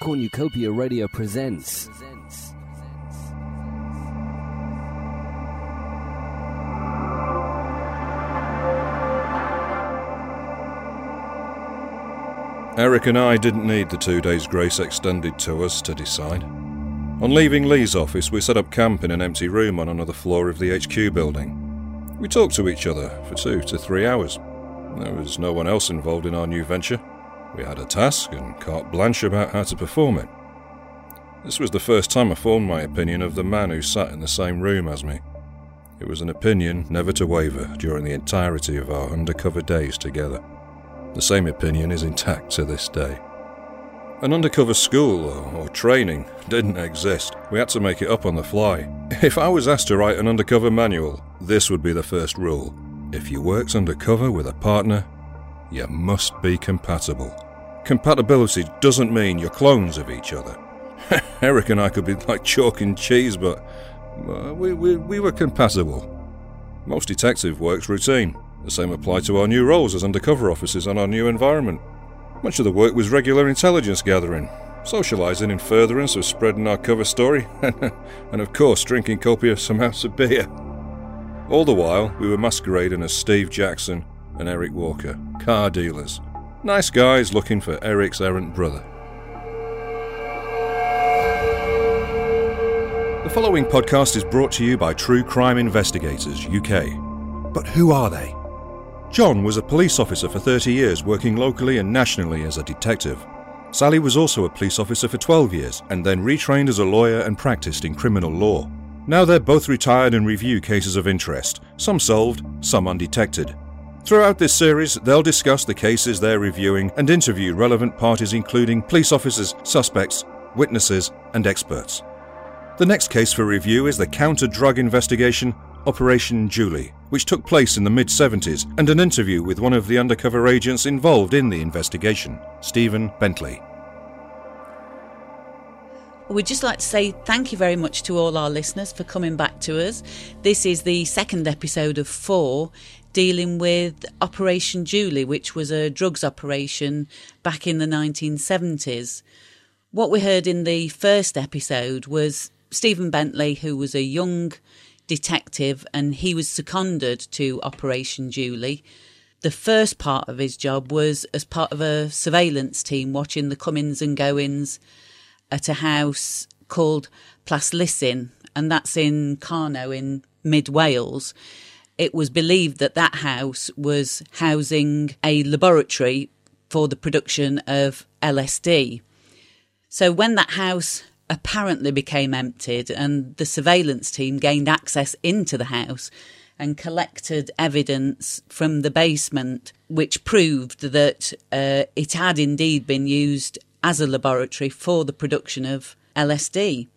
Cornucopia Radio presents. Eric and I didn't need the two days' grace extended to us to decide. On leaving Lee's office, we set up camp in an empty room on another floor of the HQ building. We talked to each other for two to three hours. There was no one else involved in our new venture. We had a task and carte blanche about how to perform it. This was the first time I formed my opinion of the man who sat in the same room as me. It was an opinion never to waver during the entirety of our undercover days together. The same opinion is intact to this day. An undercover school or, or, training didn't exist. We had to make it up on the fly. If I was asked to write an undercover manual, this would be the first rule. If you worked undercover with a partner, you must be compatible. Compatibility doesn't mean you're clones of each other. Eric and I could be like chalk and cheese, but we, we, we were compatible. Most detective work's routine. The same applied to our new roles as undercover officers and our new environment. Much of the work was regular intelligence gathering, socialising in furtherance of spreading our cover story, and of course drinking copious amounts of beer. All the while, we were masquerading as Steve Jackson and Eric Walker, car dealers. Nice guys looking for Eric's errant brother. The following podcast is brought to you by True Crime Investigators UK. But who are they? John was a police officer for 30 years, working locally and nationally as a detective. Sally was also a police officer for 12 years and then retrained as a lawyer and practiced in criminal law. Now they're both retired and review cases of interest, some solved, some undetected. Throughout this series, they'll discuss the cases they're reviewing and interview relevant parties, including police officers, suspects, witnesses, and experts. The next case for review is the counter drug investigation Operation Julie, which took place in the mid 70s, and an interview with one of the undercover agents involved in the investigation, Stephen Bentley. We'd just like to say thank you very much to all our listeners for coming back to us. This is the second episode of four dealing with Operation Julie, which was a drugs operation back in the 1970s. What we heard in the first episode was Stephen Bentley, who was a young detective and he was seconded to Operation Julie. The first part of his job was as part of a surveillance team watching the comings and goings at a house called Plas Plaslissin, and that's in Carno in mid Wales. It was believed that that house was housing a laboratory for the production of LSD. So when that house apparently became emptied and the surveillance team gained access into the house and collected evidence from the basement which proved that uh, it had indeed been used as a laboratory for the production of LSD.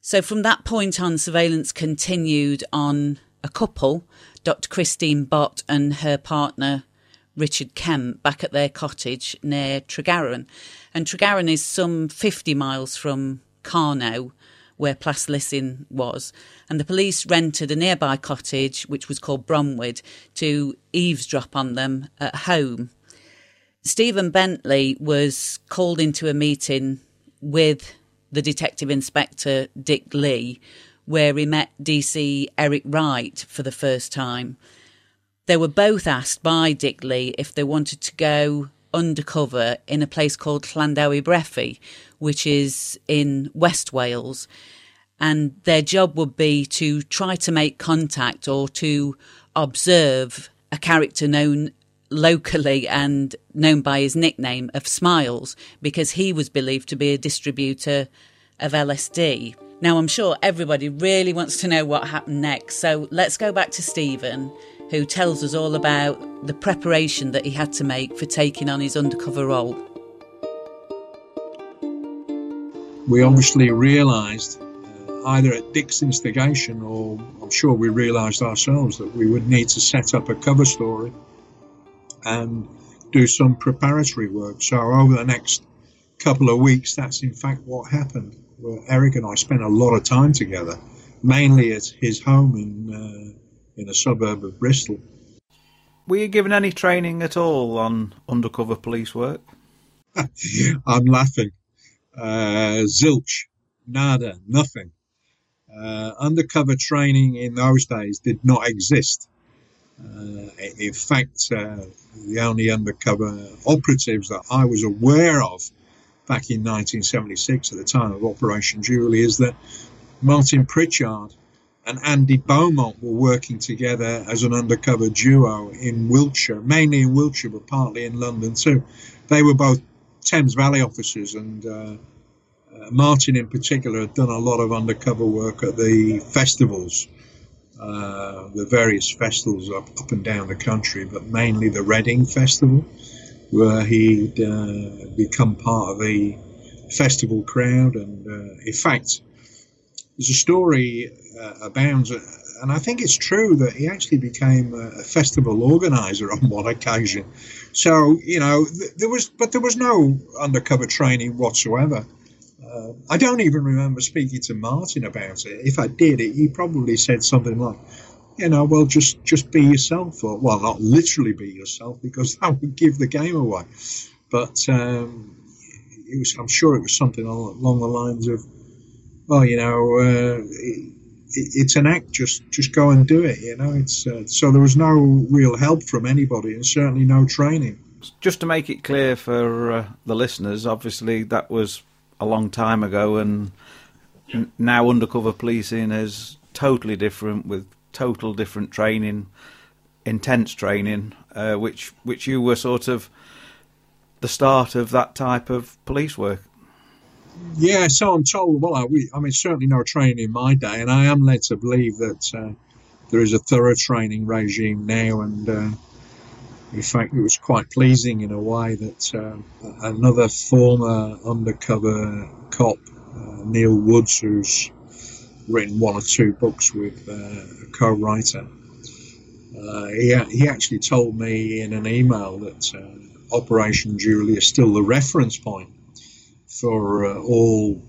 So from that point on, surveillance continued on a couple, Dr. Christine Bott and her partner Richard Kemp, back at their cottage near Tregaron. And Tregaron is some 50 miles from Carno, where Plas Llysyn was, and the police rented a nearby cottage, which was called Bromwood, to eavesdrop on them at home. Stephen Bentley was called into a meeting with the detective inspector Dick Lee, where he met DC Eric Wright for the first time. They were both asked by Dick Lee if they wanted to go undercover in a place called Llanddewi Brefi, which is in West Wales. And their job would be to try to make contact or to observe a character known locally and known by his nickname of Smiles because he was believed to be a distributor of LSD. Now, I'm sure everybody really wants to know what happened next, so let's go back to Stephen, who tells us all about the preparation that he had to make for taking on his undercover role. We obviously realised, uh, either at Dick's instigation or I'm sure we realised ourselves, that we would need to set up a cover story and do some preparatory work. So over the next couple of weeks, that's in fact what happened. Eric and I spent a lot of time together, mainly at his home in uh, in a suburb of Bristol. Were you given any training at all on undercover police work? I'm laughing. Uh, zilch, nada, nothing. Uh, undercover training in those days did not exist. Uh, in fact, uh, the only undercover operatives that I was aware of back in 1976 at the time of Operation Julie is that Martin Pritchard and Andy Beaumont were working together as an undercover duo in Wiltshire, mainly in Wiltshire, but partly in London too. They were both Thames Valley officers, and uh, uh, Martin in particular had done a lot of undercover work at the festivals, uh, the various festivals up, up and down the country, but mainly the Reading Festival, where he'd uh, become part of the festival crowd. And uh, in fact, there's a story uh, abounds, and I think it's true that he actually became a, festival organizer on one occasion. So you know, th- there was, but there was no undercover training whatsoever. Uh, I don't even remember speaking to Martin about it. If I did, it, he probably said something like, you know, well, just just be yourself, or well, not literally be yourself, because that would give the game away. But um, it was, I'm sure it was something along the lines of, well, you know, uh, it, it's an act. Just just go and do it. You know, it's uh, so there was no real help from anybody, and certainly no training. Just to make it clear for uh, the listeners, obviously that was a long time ago, and now undercover policing is totally different with total different training, intense training, uh, which which you were sort of the start of that type of police work. Yeah, so I'm told. Well, I, we, I mean, certainly no training in my day, and I am led to believe that uh, there is a thorough training regime now. And uh, in fact, it was quite pleasing in a way that uh, another former undercover cop, uh, Neil Woods, who's written one or two books with uh, a co-writer, uh, he, he actually told me in an email that Operation Julie is still the reference point for uh, all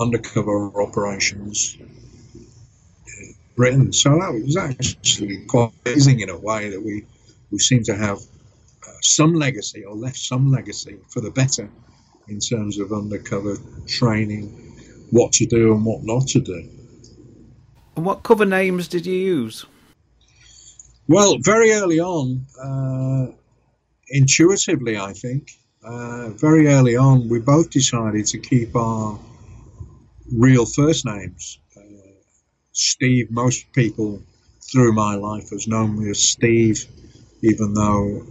undercover operations in Britain. So that was actually quite amazing in a way that we, we seem to have uh, some legacy or left some legacy for the better in terms of undercover training, what to do and what not to do. And what cover names did you use? Well, very early on, uh, intuitively, I think, uh, very early on, we both decided to keep our real first names. Uh, Steve, most people through my life has known me as Steve, even though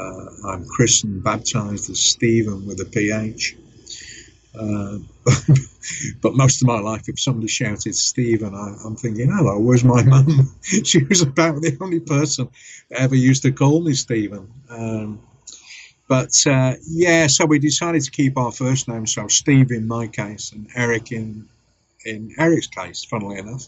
uh, I'm christened, baptized as Stephen with a PH. Uh, but most of my life, if somebody shouted Stephen, I, am thinking, hello, where's my mum? she was about the only person that ever used to call me Stephen. Um, but uh, yeah, so we decided to keep our first names. So Steve in my case and Eric in in Eric's case, funnily enough.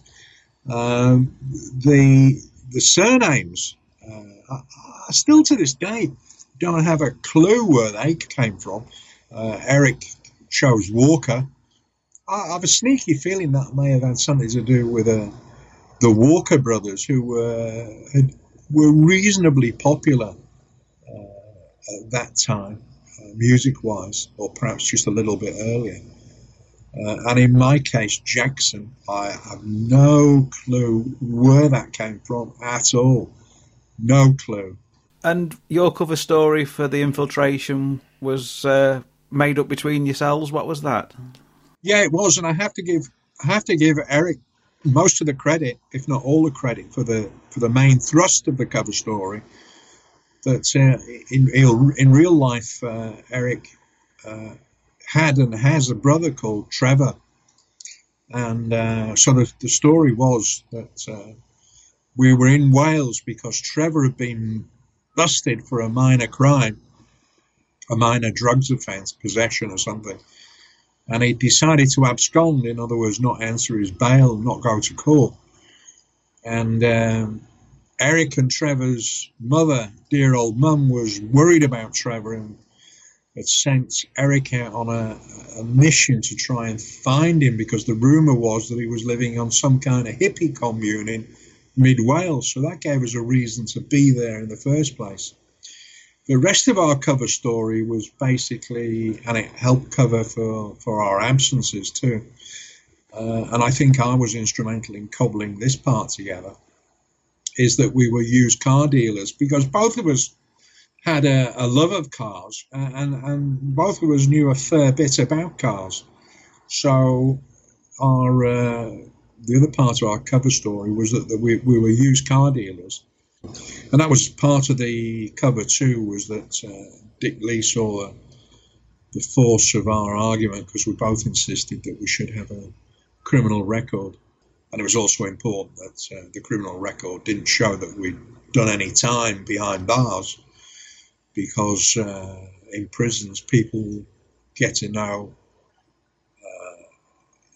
Um, the the surnames, uh, I, I still to this day don't have a clue where they came from. Uh, Eric chose Walker. I, have a sneaky feeling that may have had something to do with uh, the Walker brothers, who uh, had, were reasonably popular at that time, uh, music wise, or perhaps just a little bit earlier. Uh, and in my case, Jackson, I have no clue where that came from at all. No clue. And your cover story for the infiltration was uh, made up between yourselves. What was that? Yeah, it was, and I have to give I have to give Eric most of the credit, if not all the credit, for the for the main thrust of the cover story that uh, in, in real life, uh, Eric uh, had and has a brother called Trevor. And uh, so the, the story was that uh, we were in Wales because Trevor had been busted for a minor crime, a minor drugs offence, possession or something. And he decided to abscond, in other words, not answer his bail, not go to court. And um, Eric and Trevor's mother, dear old mum, was worried about Trevor and had sent Eric out on a, a mission to try and find him because the rumour was that he was living on some kind of hippie commune in mid Wales. So that gave us a reason to be there in the first place. The rest of our cover story was basically, and it helped cover for, for our absences too. Uh, and I think I was instrumental in cobbling this part together. Is that we were used car dealers because both of us had a, a love of cars and, and both of us knew a fair bit about cars. So our uh, the other part of our cover story was that, that we, we were used car dealers and that was part of the cover too. Was that uh, Dick Lee saw the force of our argument because we both insisted that we should have a criminal record, and it was also important that uh, the criminal record didn't show that we'd done any time behind bars, because uh, in prisons people get to know uh,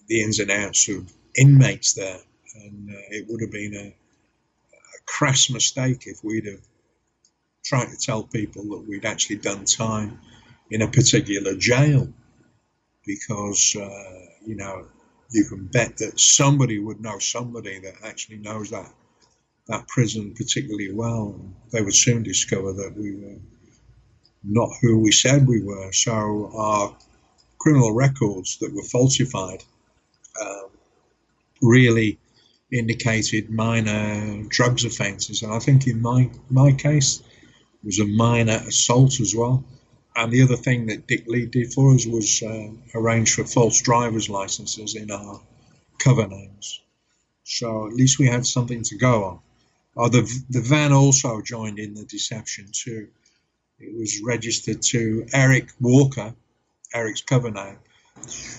the ins and outs of inmates there, and uh, it would have been a crass mistake if we'd have tried to tell people that we'd actually done time in a particular jail because, uh, you know, you can bet that somebody would know somebody that actually knows that that prison particularly well. They would soon discover that we were not who we said we were. So our criminal records that were falsified um, really indicated minor drugs offences, and I think in my my case it was a minor assault as well. And the other thing that Dick Lee did for us was uh, arrange for false driver's licenses in our cover names. So at least we had something to go on. Oh, the the van also joined in the deception too. It was registered to Eric Walker, Eric's cover name,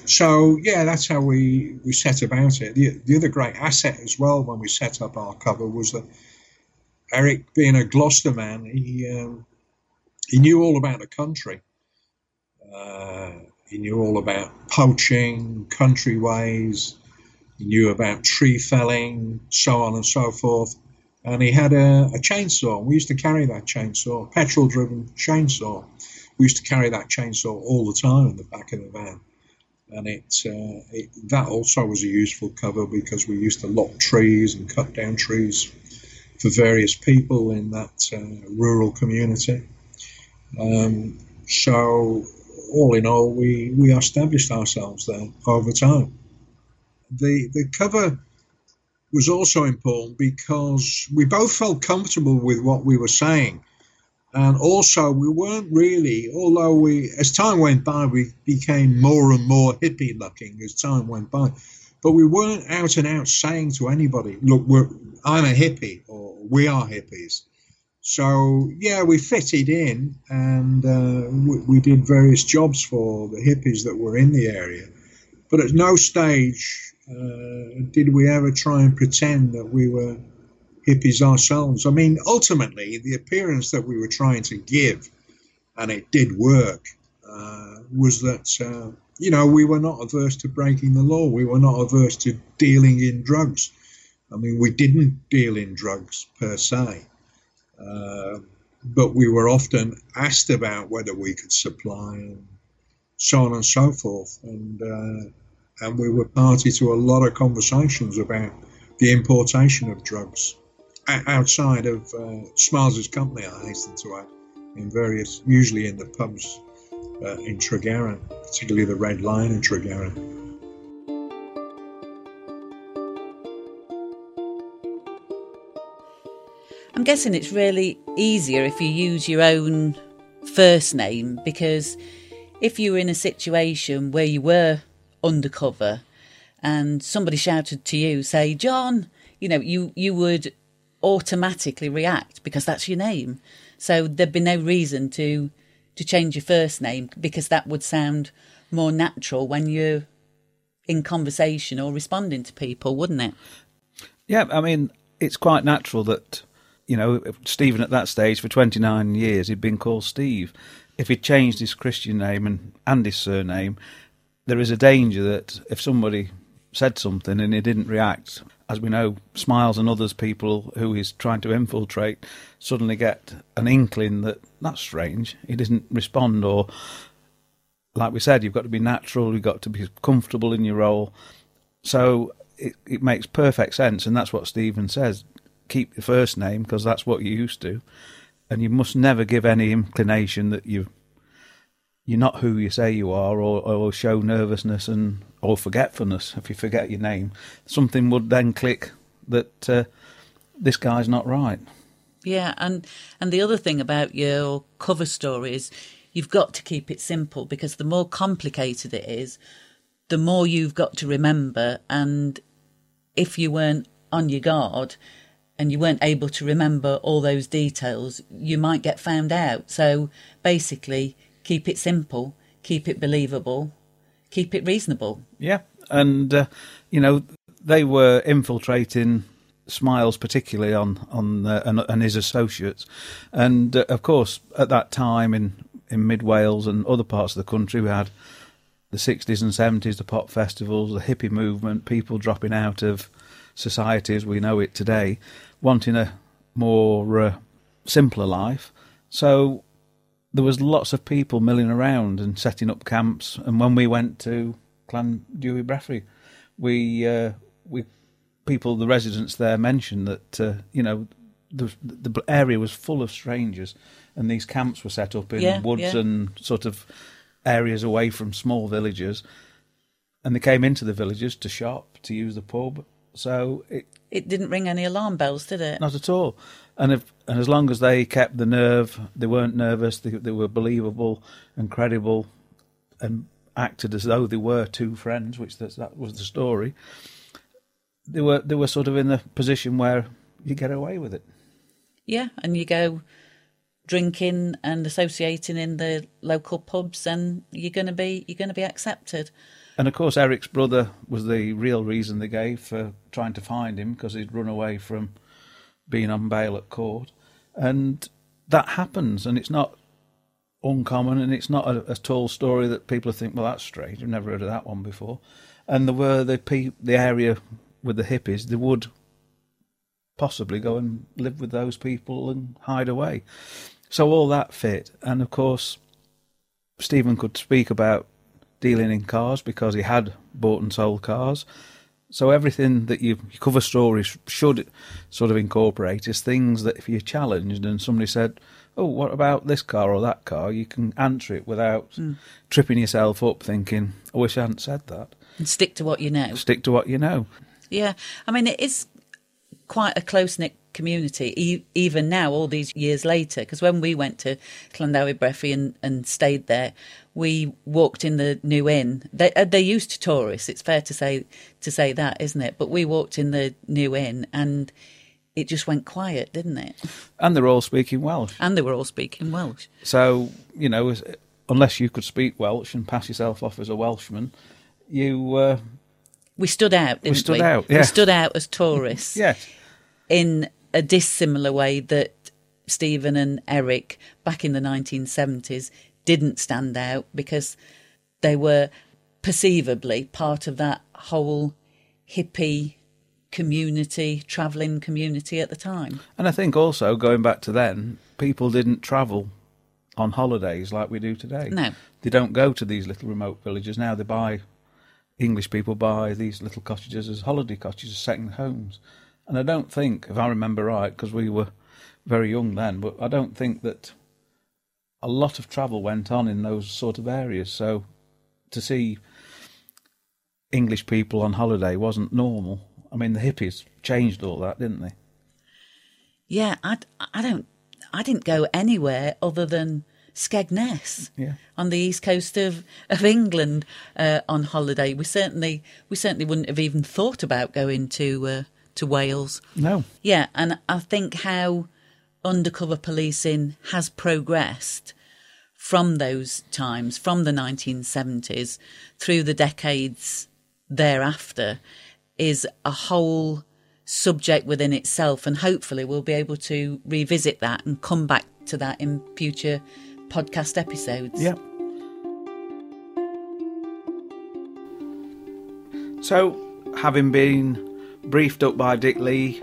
so yeah, that's how we, we set about it. The, the other great asset as well when we set up our cover was that Eric, being a Gloucester man, he um, he knew all about the country. Uh, he knew all about poaching, country ways. He knew about tree felling, so on and so forth. And he had a, a chainsaw. We used to carry that chainsaw, petrol-driven chainsaw. We used to carry that chainsaw all the time in the back of the van and it, uh, it, that also was a useful cover because we used to lop trees and cut down trees for various people in that uh, rural community. Um, so all in all, we, we established ourselves there over time. The the cover was also important because we both felt comfortable with what we were saying and also, we weren't really, although we, as time went by, we became more and more hippie looking as time went by. But we weren't out and out saying to anybody, look, I'm a hippie or we are hippies. So, yeah, we fitted in and uh, we, we did various jobs for the hippies that were in the area. But at no stage uh, did we ever try and pretend that we were hippies ourselves. I mean, ultimately, the appearance that we were trying to give, and it did work, uh, was that, uh, you know, we were not averse to breaking the law. We were not averse to dealing in drugs. I mean, we didn't deal in drugs per se, uh, but we were often asked about whether we could supply and so on and so forth. And, uh, and we were party to a lot of conversations about the importation of drugs outside of uh, Smiles' company, I hasten to add, in various, usually in the pubs uh, in Tregaron, particularly the Red Lion in Tregaron. I'm guessing it's really easier if you use your own first name because if you were in a situation where you were undercover and somebody shouted to you, say, John, you know, you, you would automatically react because that's your name. So there'd be no reason to to change your first name because that would sound more natural when you're in conversation or responding to people, wouldn't it? Yeah, I mean, it's quite natural that, you know, Stephen at that stage for 29 years he'd been called Steve. If he'd changed his Christian name and, and his surname, there is a danger that if somebody said something and he didn't react, as we know, Smiles and others people who he's trying to infiltrate suddenly get an inkling that that's strange. He doesn't respond, or like we said, you've got to be natural, you've got to be comfortable in your role. So it, it makes perfect sense, and that's what Stephen says. Keep your first name because that's what you used to. and you must never give any inclination that you you're not who you say you are, or, or show nervousness and or forgetfulness. If you forget your name, something would then click that uh, this guy's not right. Yeah, and and the other thing about your cover story is you've got to keep it simple because the more complicated it is, the more you've got to remember. And if you weren't on your guard and you weren't able to remember all those details, you might get found out. So basically, keep it simple, keep it believable, keep it reasonable. Yeah, and uh, you know they were infiltrating Smiles, particularly on on uh, and, and, his associates, and uh, of course at that time in in mid Wales and other parts of the country we had the 60s and 70s, the pop festivals, the hippie movement, people dropping out of society as we know it today, wanting a more uh, simpler life. So there was lots of people milling around and setting up camps. And when we went to Clan Dewi Brefi, we uh, we people, the residents there mentioned that uh, you know the, the area was full of strangers, and these camps were set up in yeah, woods yeah. and sort of areas away from small villages, and they came into the villages to shop, to use the pub. So it it didn't ring any alarm bells, did it? Not at all. And if and as long as they kept the nerve, they weren't nervous. They, they were believable and credible, and acted as though they were two friends, which that, that was the story. They were they were sort of in the position where you get away with it. Yeah, and you go drinking and associating in the local pubs, and you're going to be you're going to be accepted. And of course, Eric's brother was the real reason they gave for trying to find him because he'd run away from being on bail at court, and that happens, and it's not uncommon, and it's not a, a tall story that people think, well, that's strange. I've never heard of that one before. And there were the pe- the area with the hippies, they would possibly go and live with those people and hide away. So all that fit, and of course, Stephen could speak about dealing in cars because he had bought and sold cars. So everything that you, you cover stories should sort of incorporate is things that if you're challenged and somebody said, "Oh, what about this car or that car?" you can answer it without mm. tripping yourself up, thinking, "I wish I hadn't said that." And stick to what you know. Stick to what you know. Yeah, I mean it is quite a close knit community, e- even now, all these years later. Because when we went to Llanddewi Brefi and, and stayed there, we walked in the new inn. They, uh, they're used to tourists. It's fair to say to say that, isn't it? But we walked in the new inn and it just went quiet, didn't it? And they're all speaking Welsh. And they were all speaking Welsh. So you know, unless you could speak Welsh and pass yourself off as a Welshman, you. Uh, we stood out. we stood we? out. Yeah. We stood out as tourists. yes. In a dissimilar way that Stephen and Eric back in the 1970s didn't stand out because they were perceivably part of that whole hippie community, travelling community at the time. And I think also, going back to then, people didn't travel on holidays like we do today. No. They don't go to these little remote villages. Now they buy, English people buy these little cottages as holiday cottages, as second homes. And I don't think, if I remember right, because we were very young then, but I don't think that a lot of travel went on in those sort of areas. So to see English people on holiday wasn't normal. I mean, the hippies changed all that, didn't they? Yeah, I, I don't, I didn't go anywhere other than Skegness yeah. on the east coast of of England uh, on holiday. We certainly, we certainly wouldn't have even thought about going to uh, to Wales. No. Yeah, and I think how undercover policing has progressed from those times, from the 1970s through the decades thereafter, is a whole subject within itself. And hopefully, we'll be able to revisit that and come back to that in future podcast episodes. Yeah. So, having been briefed up by Dick Lee.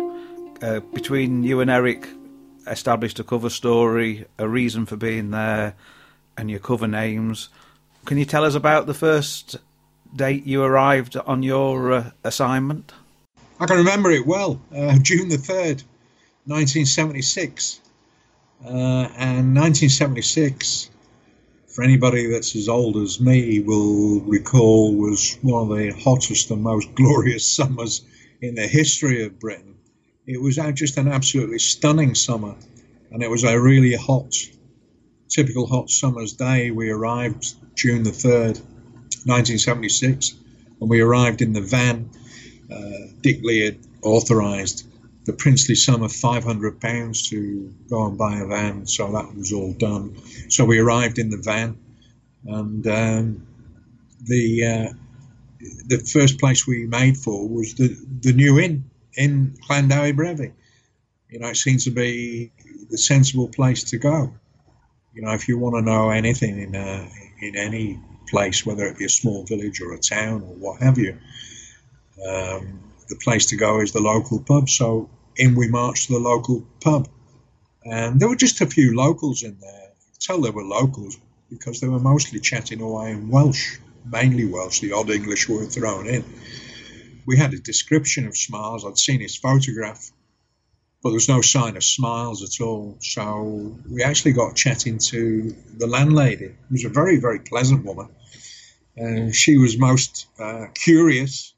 Uh, between you and Eric, established a cover story, a reason for being there, and your cover names. Can you tell us about the first date you arrived on your uh, assignment? I can remember it well. Uh, June the 3rd, 1976. Uh, and 1976, for anybody that's as old as me, will recall was one of the hottest and most glorious summers in the history of Britain. It was just an absolutely stunning summer, and it was a really hot, typical hot summer's day. We arrived June the 3rd, 1976, and we arrived in the van. Uh, Dick Lee had authorised the princely sum of £500 to go and buy a van, so that was all done. So we arrived in the van, and um, the uh, the first place we made for was the, the new inn in Llanddewi Brefi. You know, it seems to be the sensible place to go. You know, if you want to know anything in uh, in any place, whether it be a small village or a town or what have you, um, the place to go is the local pub. So in we marched to the local pub, and there were just a few locals in there. I tell they were locals because they were mostly chatting away in Welsh, mainly Welsh. The odd English were thrown in. We had a description of Smiles. I'd seen his photograph but there was no sign of smiles at all. So we actually got chatting to the landlady, who was a very, very pleasant woman. And she was most uh, curious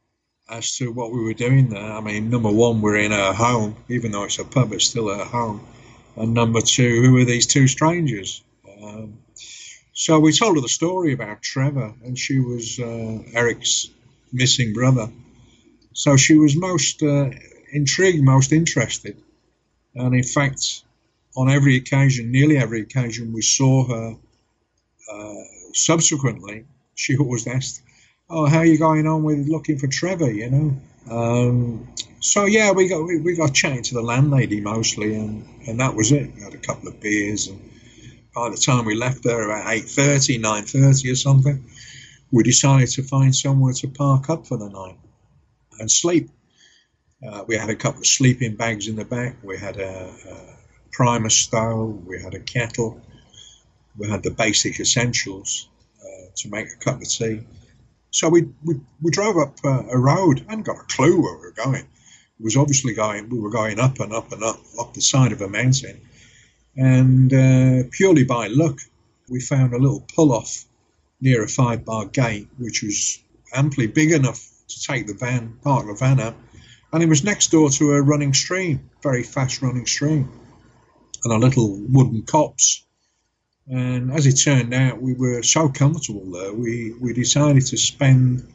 as to what we were doing there. I mean, number one, we're in her home, even though it's a pub, it's still her home. And number two, who are these two strangers? Um, so we told her the story about Trevor, and she was uh, Eric's missing brother. So she was most uh, intrigued, most interested. And in fact, on every occasion, nearly every occasion, we saw her uh, subsequently, she always asked, "Oh, how are you going on with looking for Trevor?" You know. Um, so yeah, we got we, we, got chatting to the landlady mostly, and, and that was it. We had a couple of beers, and by the time we left there about 8.30, 9.30 or something, we decided to find somewhere to park up for the night and sleep. Uh, we had a couple of sleeping bags in the back. We had a, a primus stove. We had a kettle. We had the basic essentials uh, to make a cup of tea. So we we, we drove up uh, a road. Hadn't got a clue where we were going. It was obviously going. We were going up and up and up up the side of a mountain, and uh, purely by luck, we found a little pull off near a five bar gate, which was amply big enough to take the van, park the van up and it was next door to a running stream, very fast running stream, and a little wooden copse. And as it turned out, we were so comfortable there, we, we decided to spend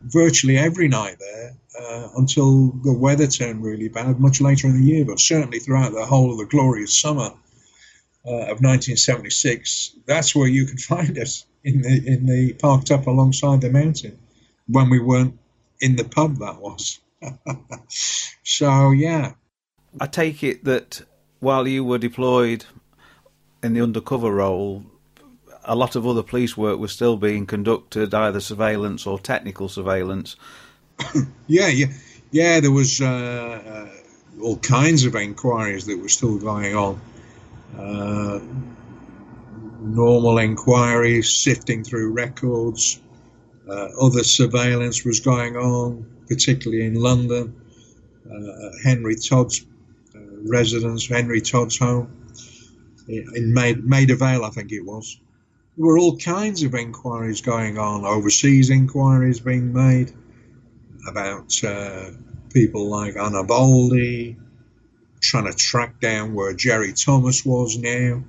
virtually every night there uh, until the weather turned really bad, much later in the year, but certainly throughout the whole of the glorious summer uh, of 1976. That's where you could find us in the in the parked up alongside the mountain when we weren't in the pub. That was. so yeah. I take it that while you were deployed in the undercover role, a lot of other police work was still being conducted, either surveillance or technical surveillance. yeah, yeah, yeah. There was uh, uh, all kinds of inquiries that were still going on. Uh, normal inquiries, sifting through records. Uh, other surveillance was going on particularly in London, uh, Henry Todd's uh, residence, Henry Todd's home in Maid, Maida Vale, I think it was. There were all kinds of inquiries going on, overseas inquiries being made about uh, people like Anna Boldy, trying to track down where Jerry Thomas was now.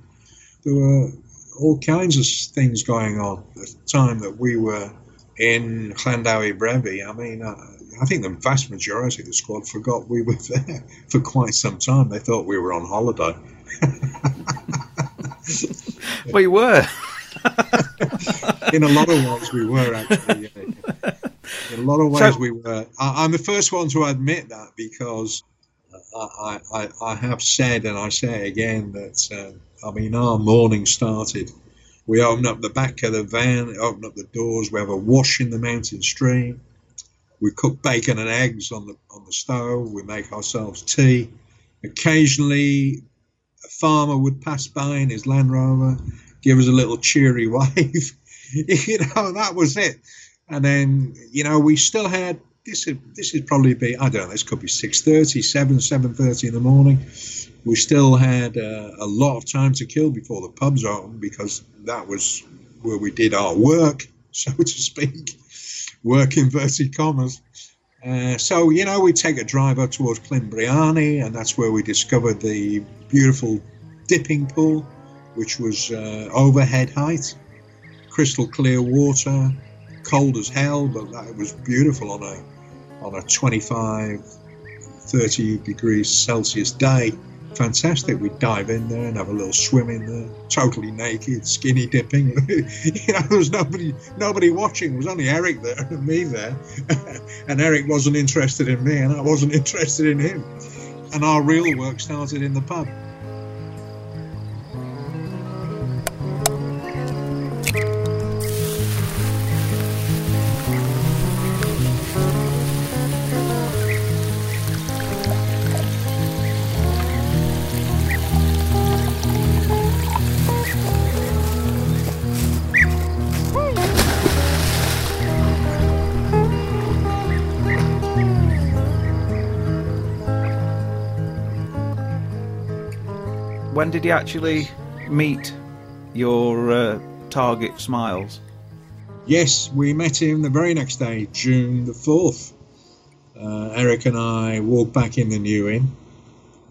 There were all kinds of things going on at the time that we were in Llanddewi Brefi. I mean, uh, I think the vast majority of the squad forgot we were there for quite some time. They thought we were on holiday. we were. In a lot of ways, we were actually. Yeah. In a lot of ways, so, we were. I, am the first one to admit that because I, I, I have said, and I say again, that uh, I mean, our morning started. We open up the back of the van, open up the doors. We have a wash in the mountain stream we cook bacon and eggs on the on the stove. We make ourselves tea. Occasionally, a farmer would pass by in his Land Rover, give us a little cheery wave. you know, that was it. And then, you know, we still had this is this is probably be I don't know. This could be six thirty, seven, seven thirty in the morning. We still had uh, a lot of time to kill before the pubs opened because that was where we did our work, so to speak, work inverted commas. Uh, so you know, we take a drive up towards Climbriani, and that's where we discovered the beautiful dipping pool, which was uh, overhead height, crystal clear water, cold as hell, but it was beautiful on a on a 25, 30 degrees Celsius day. Fantastic. We'd dive in there and have a little swim in there, totally naked, skinny dipping. you know, there was nobody nobody watching. There was only Eric there and me there. and Eric wasn't interested in me, and I wasn't interested in him. And our real work started in the pub. Did you actually meet your uh, target, Smiles? Yes, we met him the very next day, June the 4th. Uh, Eric and I walked back in the new inn,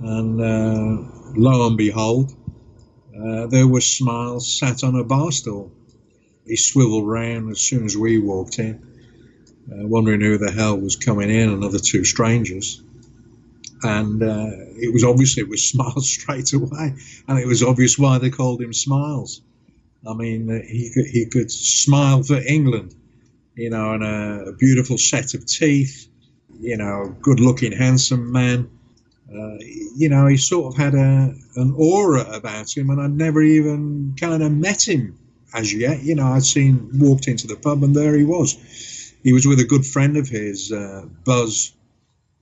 and uh, lo and behold, uh, there was Smiles sat on a bar stool. He swiveled round as soon as we walked in, uh, wondering who the hell was coming in, another two strangers and uh, it was obvious it was Smiles straight away, and it was obvious why they called him Smiles. I mean, uh, he could, he could smile for England, you know, and a, a beautiful set of teeth, you know, good-looking, handsome man. Uh, you know, he sort of had a an aura about him, and I'd never even kind of met him as yet. You know, I'd seen walked into the pub, and there he was. He was with a good friend of his, uh, Buzz,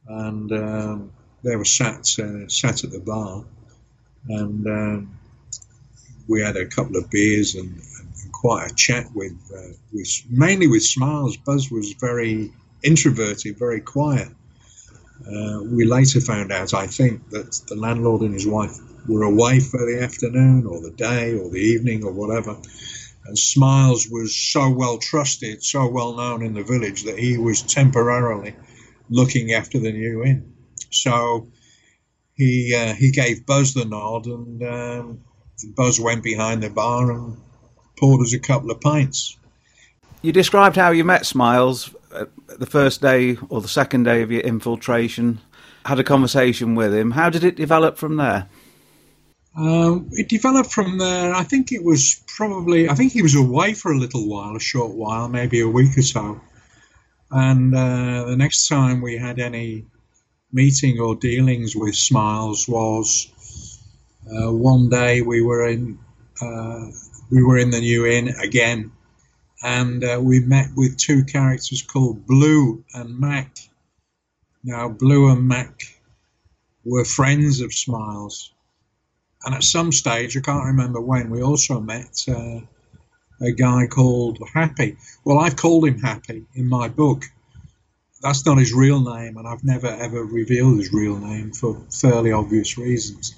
and um, they were sat uh, sat at the bar, and um, we had a couple of beers and, and quite a chat with, uh, with mainly with smiles. Buzz was very introverted, very quiet. Uh, we later found out, I think, that the landlord and his wife were away for the afternoon or the day or the evening or whatever. And Smiles was so well trusted, so well known in the village that he was temporarily looking after the new inn. So he uh, he gave Buzz the nod, and um, Buzz went behind the bar and poured us a couple of pints. You described how you met Smiles the first day or the second day of your infiltration. Had a conversation with him. How did it develop from there? Um, it developed from there. I think it was probably. I think he was away for a little while, a short while, maybe a week or so. And uh, the next time we had any meeting or dealings with Smiles was uh, one day we were in uh, we were in the new inn again, and uh, we met with two characters called Blue and Mac. Now Blue and Mac were friends of Smiles, and at some stage I can't remember when we also met uh, a guy called Happy. Well, I've called him Happy in my book that's not his real name, and I've never ever revealed his real name for fairly obvious reasons.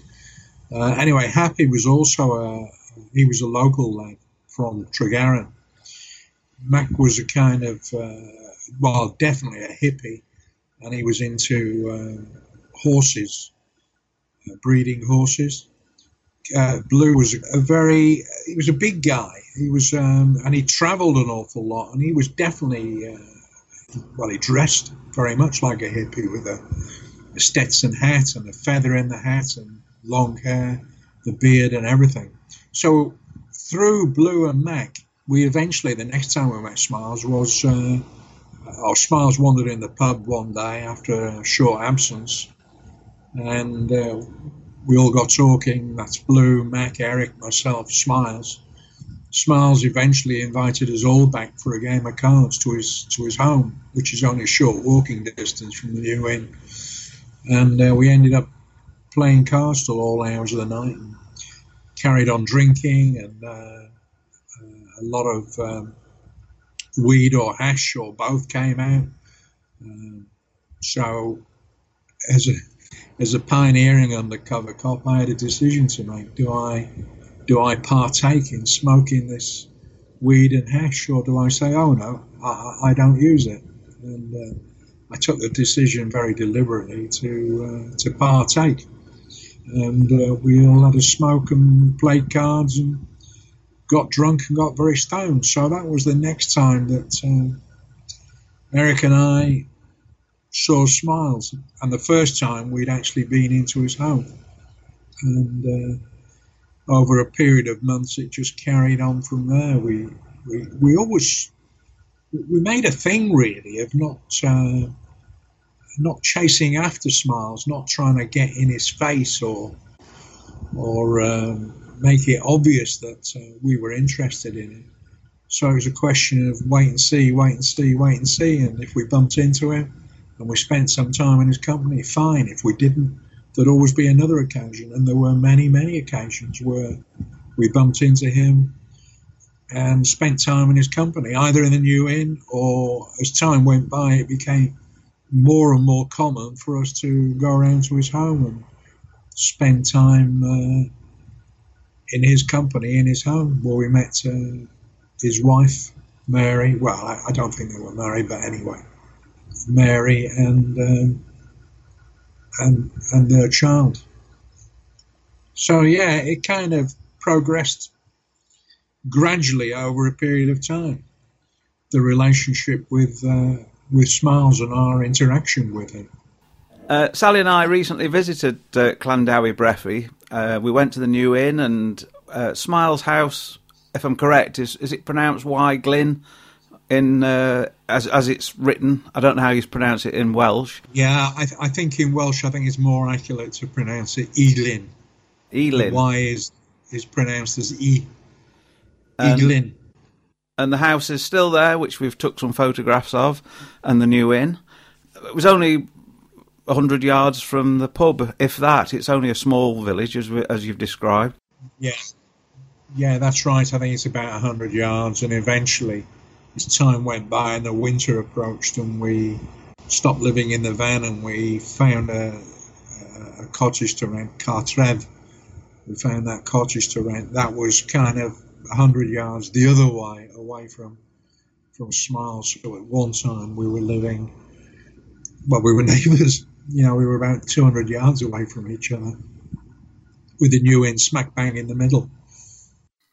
Uh, anyway, Happy was also a he was a local lad from Tregaron. Mac was a kind of uh, well, definitely a hippie, and he was into uh, horses, breeding horses. Uh, Blue was a, a, very he was a big guy. He was um, and he travelled an awful lot, and he was definitely uh, well, he dressed very much like a hippie with a, a Stetson hat and a feather in the hat and long hair, the beard and everything. So through Blue and Mac, we eventually, the next time we met Smiles was, uh, our Smiles wandered in the pub one day after a short absence, and uh, we all got talking. That's Blue, Mac, Eric, myself, Smiles. Smiles eventually invited us all back for a game of cards to his to his home, which is only a short walking distance from the new inn. And uh, we ended up playing cards till all hours of the night and carried on drinking and uh, uh, a lot of um, weed or hash or both came out. Um, so, as a as a pioneering undercover cop, I had a decision to make. Do I do I partake in smoking this weed and hash, or do I say, oh no, I, I don't use it? And uh, I took the decision very deliberately to uh, to partake. And uh, we all had a smoke and played cards and got drunk and got very stoned. So that was the next time that uh, Eric and I saw Smiles, and the first time we'd actually been into his home. And uh, over a period of months, it just carried on from there. We we, we always we made a thing really of not uh, not chasing after Smiles, not trying to get in his face or or um, make it obvious that uh, we were interested in it. So it was a question of wait and see, wait and see, wait and see. And if we bumped into him and we spent some time in his company, fine. If we didn't, there'd always be another occasion. And there were many, many occasions where we bumped into him and spent time in his company, either in the New Inn or as time went by, it became more and more common for us to go around to his home and spend time. Uh, in his company, in his home, where we met uh, his wife, Mary. Well, I, I, don't think they were married, but anyway, Mary and um, and and their child. So yeah, it kind of progressed gradually over a period of time. The relationship with uh, with Smiles and our interaction with him. Uh, Sally and I recently visited uh, Llanddewi Brefi. Uh, we went to the New Inn and uh, Smiles House. If I'm correct, is is it pronounced Y Glyn? In uh, as as it's written, I don't know how you pronounce it in Welsh. Yeah, I, th- I think in Welsh, I think it's more accurate to pronounce it Elin. Elin. Y is is pronounced as E. Elin. And the house is still there, which we've took some photographs of, and the new inn. It was only 100 yards from the pub, if that. It's only a small village, as, we, as you've described. Yeah, yeah, that's right. I think it's about 100 yards. And eventually, as time went by and the winter approached, and we stopped living in the van and we found a, a cottage to rent, Cartref. We found that cottage to rent. That was kind of 100 yards the other way, away from from Smiles. So at one time we were living, well, we were neighbours you know, we were about 200 yards away from each other with the new inn smack bang in the middle.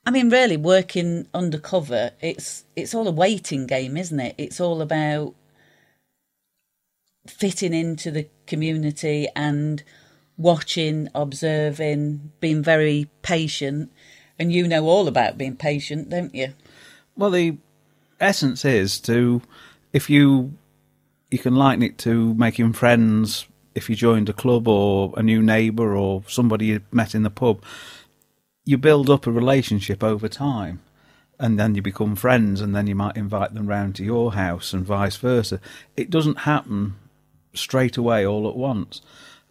I mean, really, working undercover, it's it's all a waiting game, isn't it? It's all about fitting into the community and watching, observing, being very patient. And you know all about being patient, don't you? Well, the essence is to, if you you can liken it to making friends if you joined a club or a new neighbour or somebody you met in the pub. You build up a relationship over time and then you become friends and then you might invite them round to your house and vice versa. It doesn't happen straight away all at once.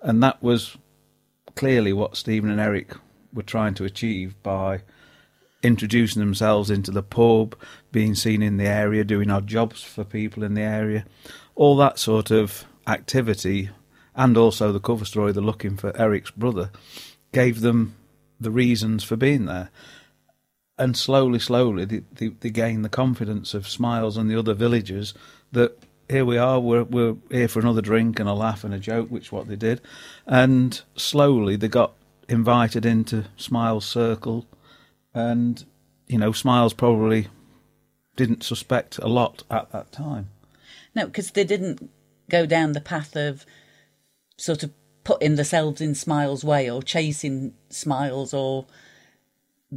And that was clearly what Stephen and Eric were trying to achieve by introducing themselves into the pub, being seen in the area, doing odd jobs for people in the area all that sort of activity, and also the cover story, the looking for Eric's brother, gave them the reasons for being there. And slowly, slowly, they, they, they gained the confidence of Smiles and the other villagers that here we are, we're, we're here for another drink and a laugh and a joke, which is what they did. And slowly they got invited into Smiles' circle. And, you know, Smiles probably didn't suspect a lot at that time. No, because they didn't go down the path of sort of putting themselves in Smiles' way or chasing Smiles or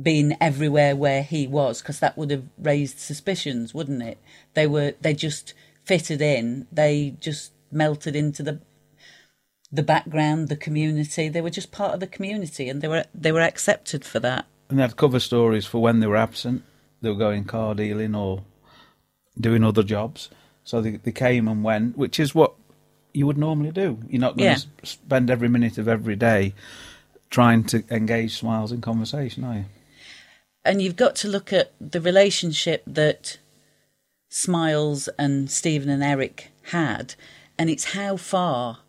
being everywhere where he was, because that would have raised suspicions, wouldn't it? They were they just fitted in. They just melted into the the background, the community. They were just part of the community, and they were they were accepted for that. And they had cover stories for when they were absent. They were going car dealing or doing other jobs. So they, they came and went, which is what you would normally do. You're not going yeah. to spend every minute of every day trying to engage smiles in conversation, are you? And you've got to look at the relationship that Smiles and Stephen and Eric had, and it's how far,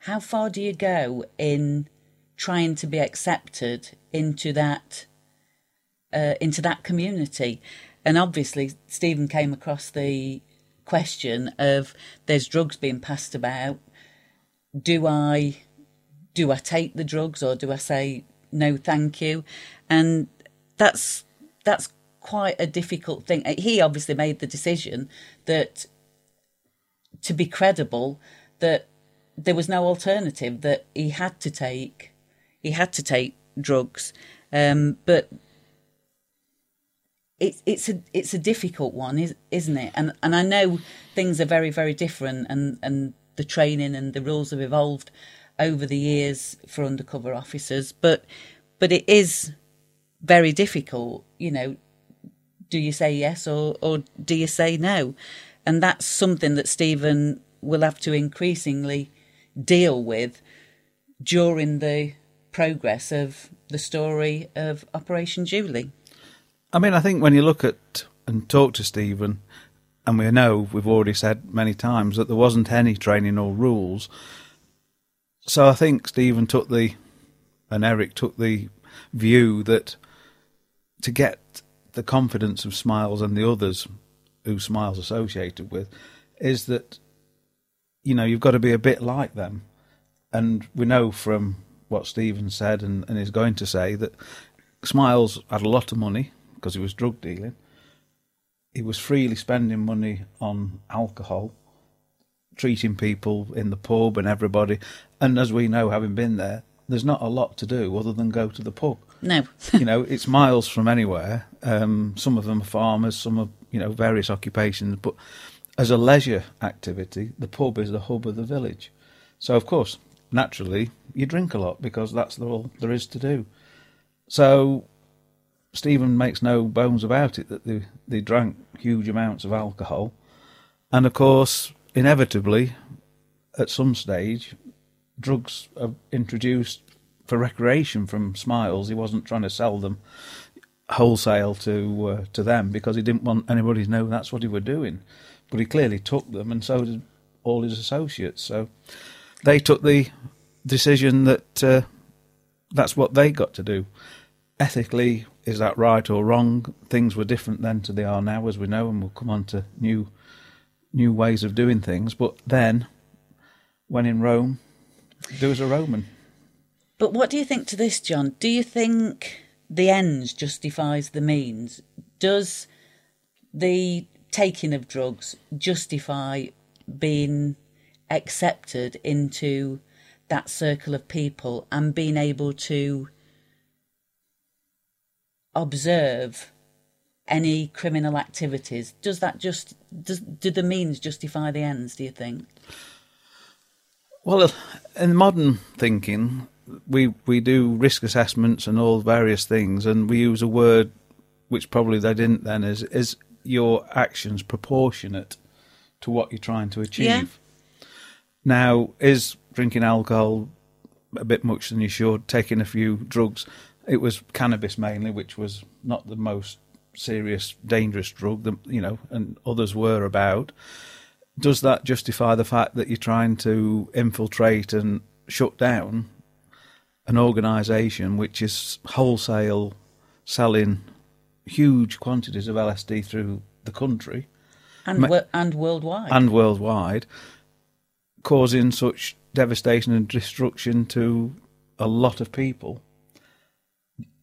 how far do you go in trying to be accepted into that, uh, into that community? And obviously, Stephen came across the question of there's drugs being passed about. Do I, do I take the drugs or do I say no, thank you? And that's that's quite a difficult thing. He obviously made the decision that to be credible that there was no alternative that he had to take he had to take drugs um, but it's it's a it's a difficult one isn't it and and I know things are very very different and and the training and the rules have evolved over the years for undercover officers but but it is very difficult you know do you say yes or, or do you say no? And that's something that Stephen will have to increasingly deal with during the progress of the story of Operation Julie. I mean, I think when you look at and talk to Stephen, and we know we've already said many times that there wasn't any training or rules. So I think Stephen took the, and Eric took the view that to get the confidence of Smiles and the others who Smiles associated with is that you know you've got to be a bit like them, and we know from what Stephen said and, and is going to say that Smiles had a lot of money because he was drug dealing. He was freely spending money on alcohol, treating people in the pub and everybody. And as we know, having been there, there's not a lot to do other than go to the pub. No. you know, it's miles from anywhere. Um, some of them are farmers, some are, you know, various occupations. But as a leisure activity, the pub is the hub of the village. So, of course, naturally, you drink a lot because that's all there is to do. So, Stephen makes no bones about it that they, they drank huge amounts of alcohol. And, of course, inevitably, at some stage, drugs are introduced for recreation from Smiles. He wasn't trying to sell them wholesale to uh, to them because he didn't want anybody to know that's what he were doing. But he clearly took them, and so did all his associates. So they took the decision that uh, that's what they got to do. Ethically, is that right or wrong? Things were different then to they are now, as we know, and we'll come on to new new ways of doing things. But then, when in Rome, there was a Roman. But what do you think to this, John? Do you think the ends justifies the means? Does the taking of drugs justify being accepted into that circle of people and being able to observe any criminal activities does that just does do the means justify the ends do you think well in modern thinking we we do risk assessments and all various things, and we use a word which probably they didn't then is is your actions proportionate to what you're trying to achieve. Yeah. Now, is drinking alcohol a bit much than you should? Taking a few drugs, it was cannabis mainly, which was not the most serious, dangerous drug, that, you know, and others were about. Does that justify the fact that you're trying to infiltrate and shut down an organisation which is wholesale selling huge quantities of LSD through the country and and worldwide and worldwide, causing such devastation and destruction to a lot of people.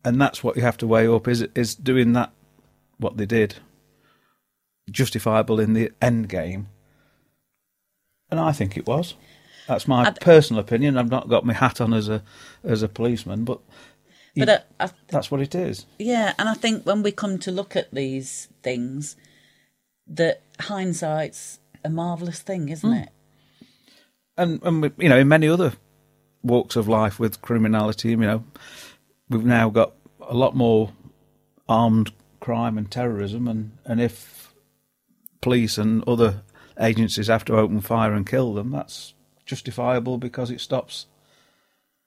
And that's what you have to weigh up: is is doing that what they did justifiable in the end game? And I think it was. That's my I'd, personal opinion. I've not got my hat on as a as a policeman, but but uh, I, that's what it is. Yeah, and I think when we come to look at these things, that hindsight's a marvelous thing, isn't mm. it? And and you know, in many other walks of life with criminality, you know, we've now got a lot more armed crime and terrorism, and and if police and other agencies have to open fire and kill them, that's justifiable because it stops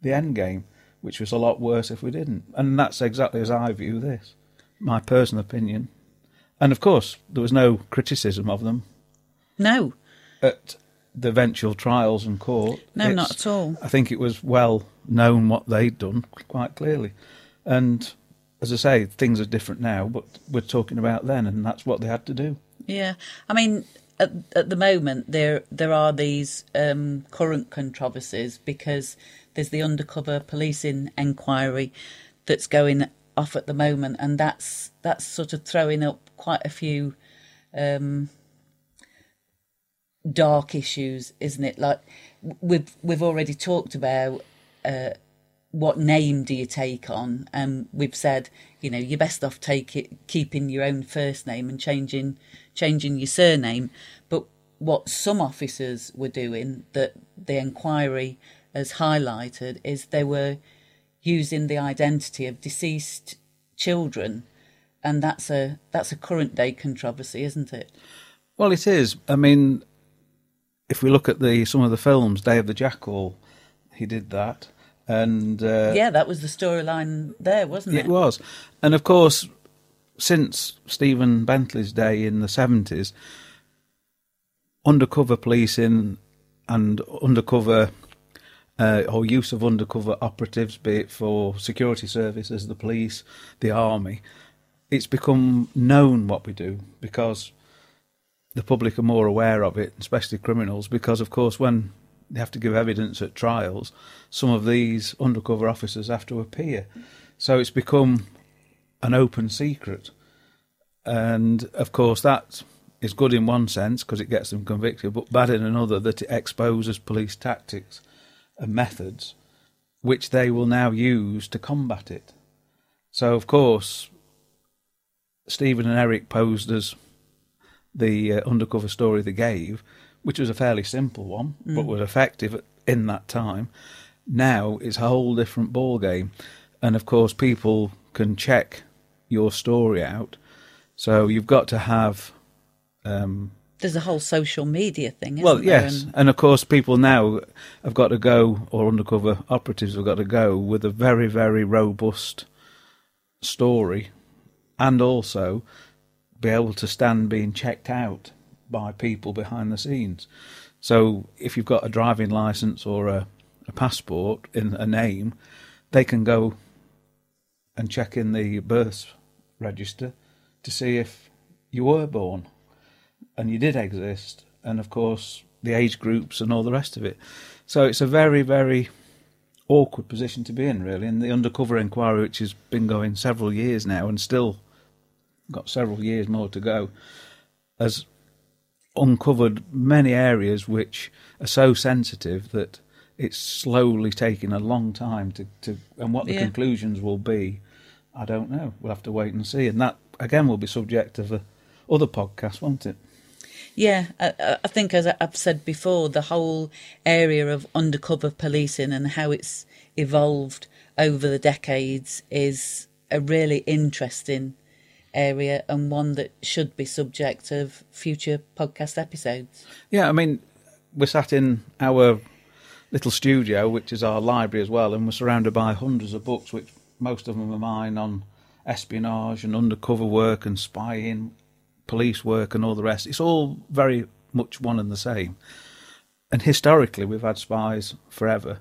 the end game, which was a lot worse if we didn't. And that's exactly as I view this. My personal opinion. And of course, there was no criticism of them No, at the eventual trials and court. no, It's- not at all. I think it was well known what they'd done quite clearly. And as I say, things are different now, but we're talking about then, and that's what they had to do. Yeah, I mean, at, at the moment there there are these um, current controversies because there's the undercover policing inquiry that's going off at the moment, and that's that's sort of throwing up quite a few um, dark issues, isn't it? Like we've we've already talked about. What name do you take on? And we've said, you know, you're best off take it, keeping your own first name and changing changing your surname. But what some officers were doing that the inquiry has highlighted is they were using the identity of deceased children, and that's a that's a current day controversy, isn't it? Well, it is. I mean, if we look at the some of the films, Day of the Jackal, he did that, and uh, yeah, that was the storyline there, wasn't it? It was. And of course, since Stephen Bentley's day in the 70s, undercover policing and undercover uh, or use of undercover operatives, be it for security services, the police, the army, it's become known what we do because the public are more aware of it, especially criminals, because of course when they have to give evidence at trials, some of these undercover officers have to appear. So it's become an open secret. And of course, that is good in one sense because it gets them convicted, but bad in another that it exposes police tactics and methods which they will now use to combat it. So, of course, Stephen and Eric posed as the uh, undercover story they gave, which was a fairly simple one, but was effective in that time. Now it's a whole different ball game, and of course, people can check your story out. So you've got to have um, There's a whole social media thing, isn't well, yes, And- and of course, people now have got to go, or undercover operatives have got to go with a very, very robust story, and also be able to stand being checked out by people behind the scenes. So, if you've got a driving license or a, a passport in a name, they can go and check in the birth register to see if you were born and you did exist, and of course the age groups and all the rest of it. So it's a very, very awkward position to be in, really. And the undercover inquiry, which has been going several years now and still got several years more to go, has uncovered many areas which are so sensitive that it's slowly taking a long time to, to and what the Yeah. conclusions will be, I don't know. We'll have to wait and see. And that, again, will be subject of a other podcast, won't it? Yeah, I, I think as I've said before, the whole area of undercover policing and how it's evolved over the decades is a really interesting area and one that should be subject of future podcast episodes. Yeah, I mean, we're sat in our little studio, which is our library as well, and we're surrounded by hundreds of books, which most of them are mine on espionage and undercover work and spying, police work, and all the rest. It's all very much one and the same. And historically, we've had spies forever.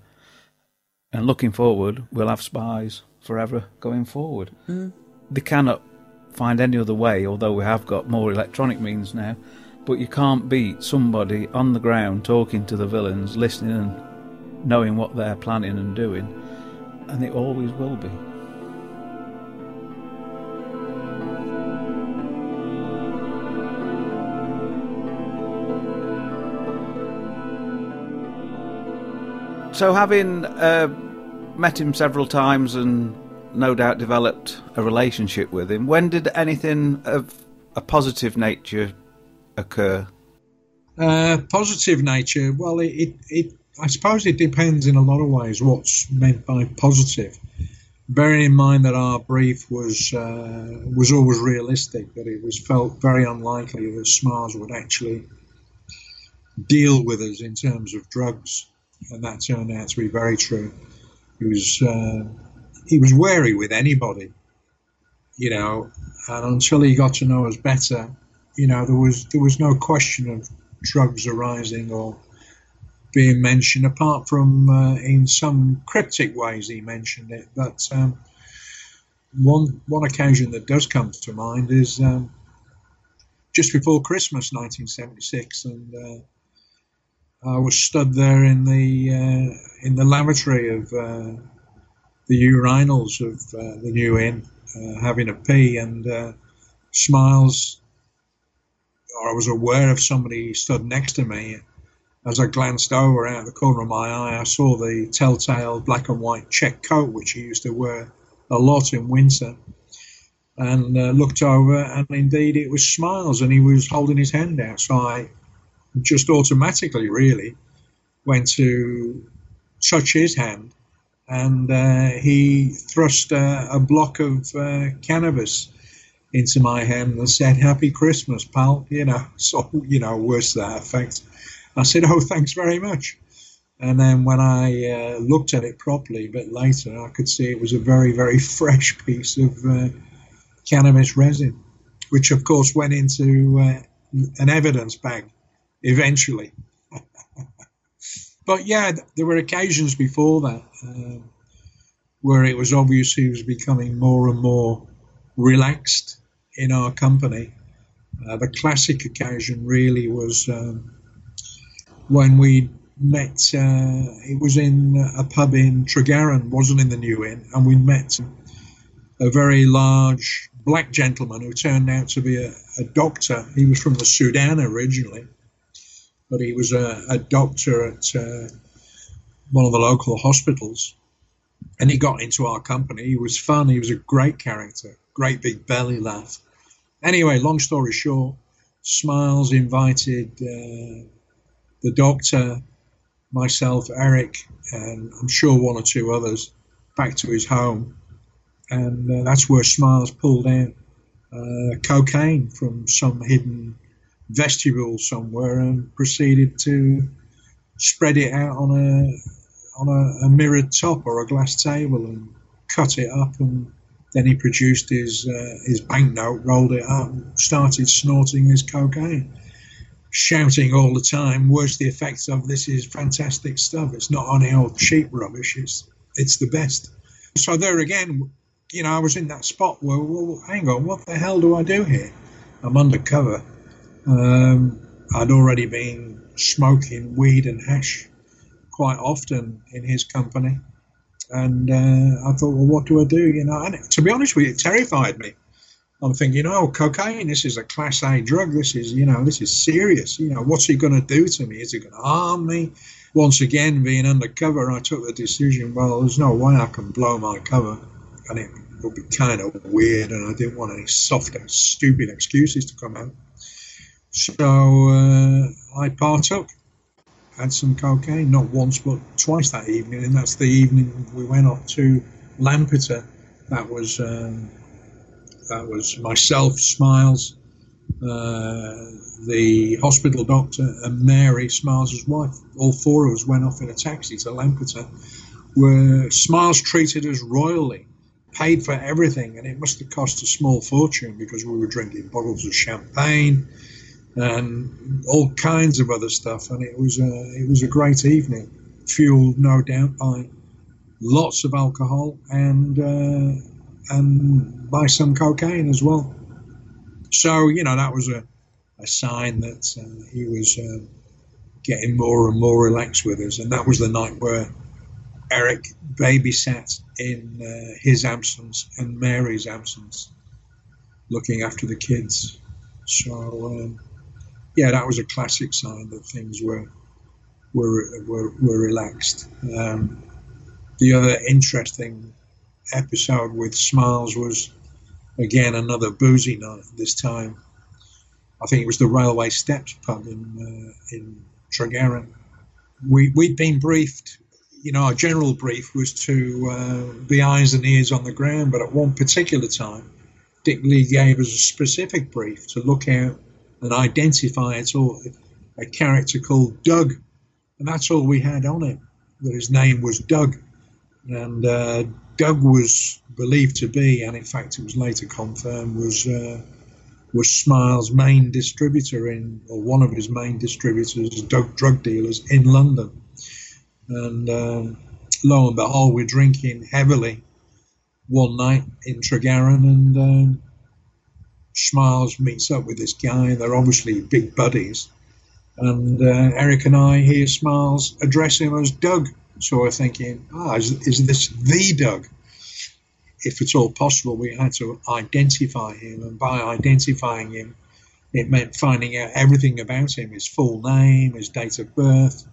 And looking forward, we'll have spies forever going forward. Mm. They cannot find any other way, although we have got more electronic means now. But you can't beat somebody on the ground talking to the villains, listening and knowing what they're planning and doing. And it always will be. So, having uh, met him several times and no doubt developed a relationship with him, when did anything of a positive nature occur? Uh, positive nature. Well, it, it, it, I suppose it depends in a lot of ways what's meant by positive. Bearing in mind that our brief was uh, was always realistic, that it was felt very unlikely that Smiles would actually deal with us in terms of drugs, and that turned out to be very true. He was uh, he was wary with anybody you know, and until he got to know us better, you know, there was there was no question of drugs arising or being mentioned, apart from uh, in some cryptic ways he mentioned it. But um, one one occasion that does come to mind is um, just before Christmas, 1976, and uh, I was stood there in the uh, in the lavatory of uh, the urinals of uh, the new inn, uh, having a pee, and uh, Smiles. I was aware of somebody stood next to me. As I glanced over out of the corner of my eye, I saw the telltale black and white check coat which he used to wear a lot in winter, and uh, looked over, and indeed it was Smiles, and he was holding his hand out. So I just automatically, really, went to touch his hand, and uh, he thrust uh, a block of uh, cannabis into my hand and said, "Happy Christmas, pal." You know, so you know, words to that effect. I said, "Oh, thanks very much." And then when I uh, looked at it properly a bit later, I could see it was a very, very fresh piece of uh, cannabis resin, which of course went into uh, an evidence bag eventually. But yeah, there were occasions before that uh, where it was obvious he was becoming more and more relaxed in our company. Uh, the classic occasion really was um, when we met. Uh, it was in a pub in Tregaron, wasn't in the New Inn, and we met a very large black gentleman who turned out to be a, a doctor. He was from the Sudan originally, but he was a, a doctor at uh, one of the local hospitals. And he got into our company. He was fun. He was a great character, great big belly laugh. Anyway, long story short, Smiles invited uh, the doctor myself, Eric, and I'm sure one or two others back to his home. And uh, that's where Smiles pulled out uh, cocaine from some hidden vestibule somewhere and proceeded to spread it out on a on a, a mirrored top or a glass table and cut it up and then he produced his uh, his banknote, rolled it up, started snorting his cocaine shouting all the time was the effects of this is fantastic stuff. It's not only old cheap rubbish, it's, it's the best. So there again, you know, I was in that spot where, well, hang on, what the hell do I do here? I'm undercover. Um, I'd already been smoking weed and hash quite often in his company. And uh, I thought, well, what do I do? You know, and to be honest with you, it terrified me. I'm thinking, oh, cocaine, this is a class A drug. This is, you know, this is serious. You know, what's he going to do to me? Is he going to harm me? Once again, being undercover, I took the decision, well, there's no way I can blow my cover. And it would be kind of weird, and I didn't want any soft, and stupid excuses to come out. So uh, I partook, had some cocaine, not once, but twice that evening. And that's the evening we went off to Lampeter. That was. Um, that was myself, Smiles, uh, the hospital doctor, and Mary, Smiles' wife. All four of us went off in a taxi to Lampeter, where Smiles treated us royally, paid for everything, and it must have cost a small fortune because we were drinking bottles of champagne and all kinds of other stuff, and it was a it was a great evening, fueled no doubt by lots of alcohol and. Uh, and buy some cocaine as well. So, you know, that was a, a sign that uh, he was uh, getting more and more relaxed with us. And that was the night where Eric babysat in uh, his absence and Mary's absence, looking after the kids. So, um, yeah, that was a classic sign that things were were were, were relaxed. Um, the other interesting episode with Smiles was again another boozy night. This time, I think it was the Railway Steps pub in uh, in Tregaron. We we'd been briefed. You know, our general brief was to uh, be eyes and ears on the ground, but at one particular time, Dick Lee gave us a specific brief to look out and identify it all, a character called Doug, and that's all we had on him. That his name was Doug, and uh, Doug was believed to be, and in fact it was later confirmed, was uh, was Smiles' main distributor in, or one of his main distributors, drug, drug dealers in London. And um, lo and behold, we're drinking heavily one night in Tregaron, and um, Smiles meets up with this guy. They're obviously big buddies. And uh, Eric and I hear Smiles address him as Doug. So we're thinking, ah, is, is this the Doug? If it's all possible, we had to identify him. And by identifying him, it meant finding out everything about him his full name, his date of birth,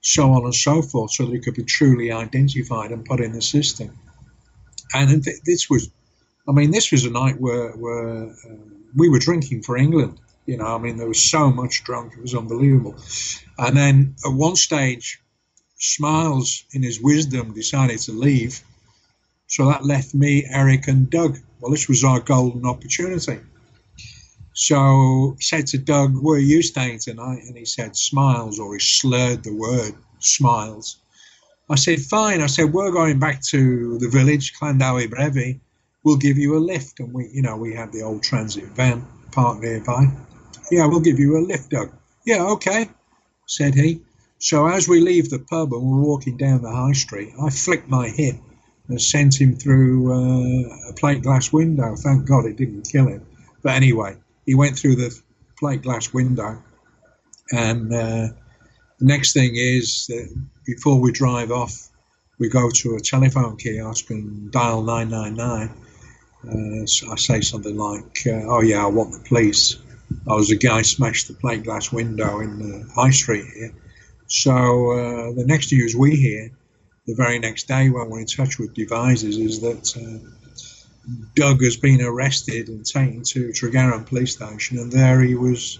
so on and so forth, so that he could be truly identified and put in the system. And this was, I mean, this was a night where, where uh, we were drinking for England. You know, I mean, there was so much drunk, it was unbelievable. And then at one stage, Smiles, in his wisdom, decided to leave. So that left me, Eric, and Doug. Well, this was our golden opportunity. So said to Doug, Where are you staying tonight? And he said, Smiles, or he slurred the word smiles. I said, Fine. I said, We're going back to the village, Llanddewi Brefi. We'll give you a lift. And we, you know, we had the old transit van parked nearby. Yeah, we'll give you a lift, Doug. Yeah, okay, said he. So as we leave the pub and we're walking down the high street, I flicked my hip and sent him through uh, a plate glass window. Thank God it didn't kill him. But anyway, he went through the plate glass window. And uh, the next thing is that before we drive off, we go to a telephone kiosk and dial 999. Uh, so I say something like, uh, "Oh yeah, I want the police." I was a guy smashed the plate glass window in the high street here. So uh, the next news we hear, the very next day when we're in touch with Devizes, is that uh, Doug has been arrested and taken to Tregaron police station, and there he was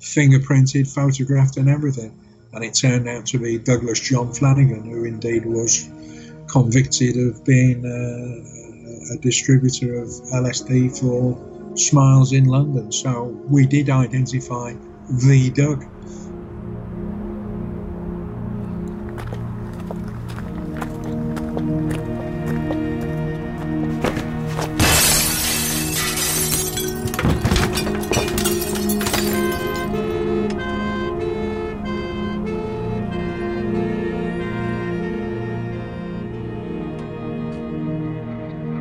fingerprinted, photographed, and everything. And it turned out to be Douglas John Flanagan, who indeed was convicted of being uh, a distributor of LSD for Smiles in London. So we did identify the Doug.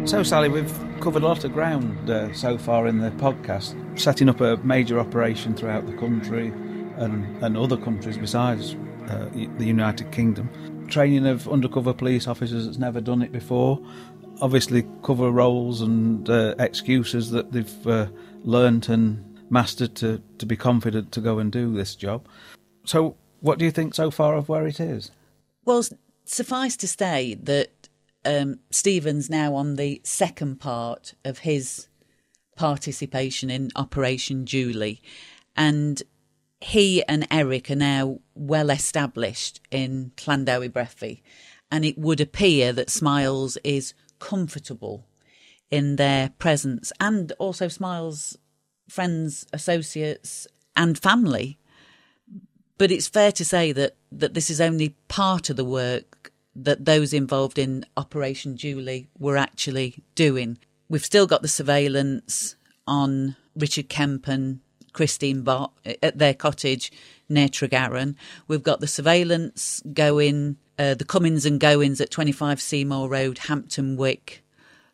So, Sally, we've covered a lot of ground uh, so far in the podcast, setting up a major operation throughout the country and, and other countries besides uh, the United Kingdom. Training of undercover police officers that's never done it before. Obviously, cover roles and uh, excuses that they've uh, learnt and mastered to, to be confident to go and do this job. So, what do you think so far of where it is? Well, suffice to say that um, Stephen's now on the second part of his participation in Operation Julie, and he and Eric are now well established in Llanddewi Brefi, and it would appear that Smiles is comfortable in their presence, and also Smiles' friends, associates, and family. But it's fair to say that, that this is only part of the work that those involved in Operation Julie were actually doing. We've still got the surveillance on Richard Kemp and Christine Bott at their cottage near Tregaron. We've got the surveillance going, uh, the comings and goings at 25 Seymour Road, Hampton Wick,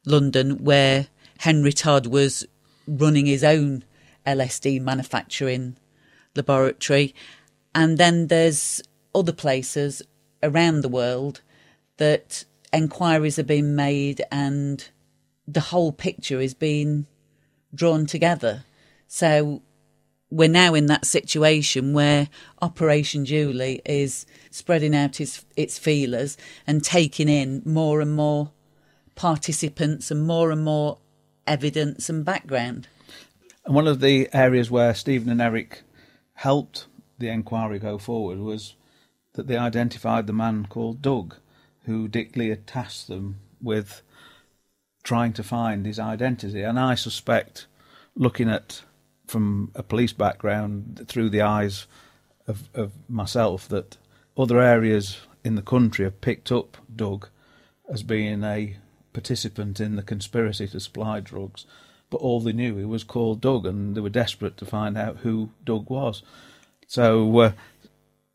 London, where Henry Todd was running his own LSD manufacturing laboratory. And then there's other places around the world that enquiries are being made and the whole picture is being drawn together. So we're now in that situation where Operation Julie is spreading out its, its feelers and taking in more and more participants and more and more evidence and background. And one of the areas where Stephen and Eric helped the inquiry go forward was that they identified the man called Doug who Dick Lee had tasked them with trying to find his identity. And I suspect, looking at from a police background through the eyes of, of myself, that other areas in the country have picked up Doug as being a participant in the conspiracy to supply drugs, but all they knew he was called Doug, and they were desperate to find out who Doug was. So uh,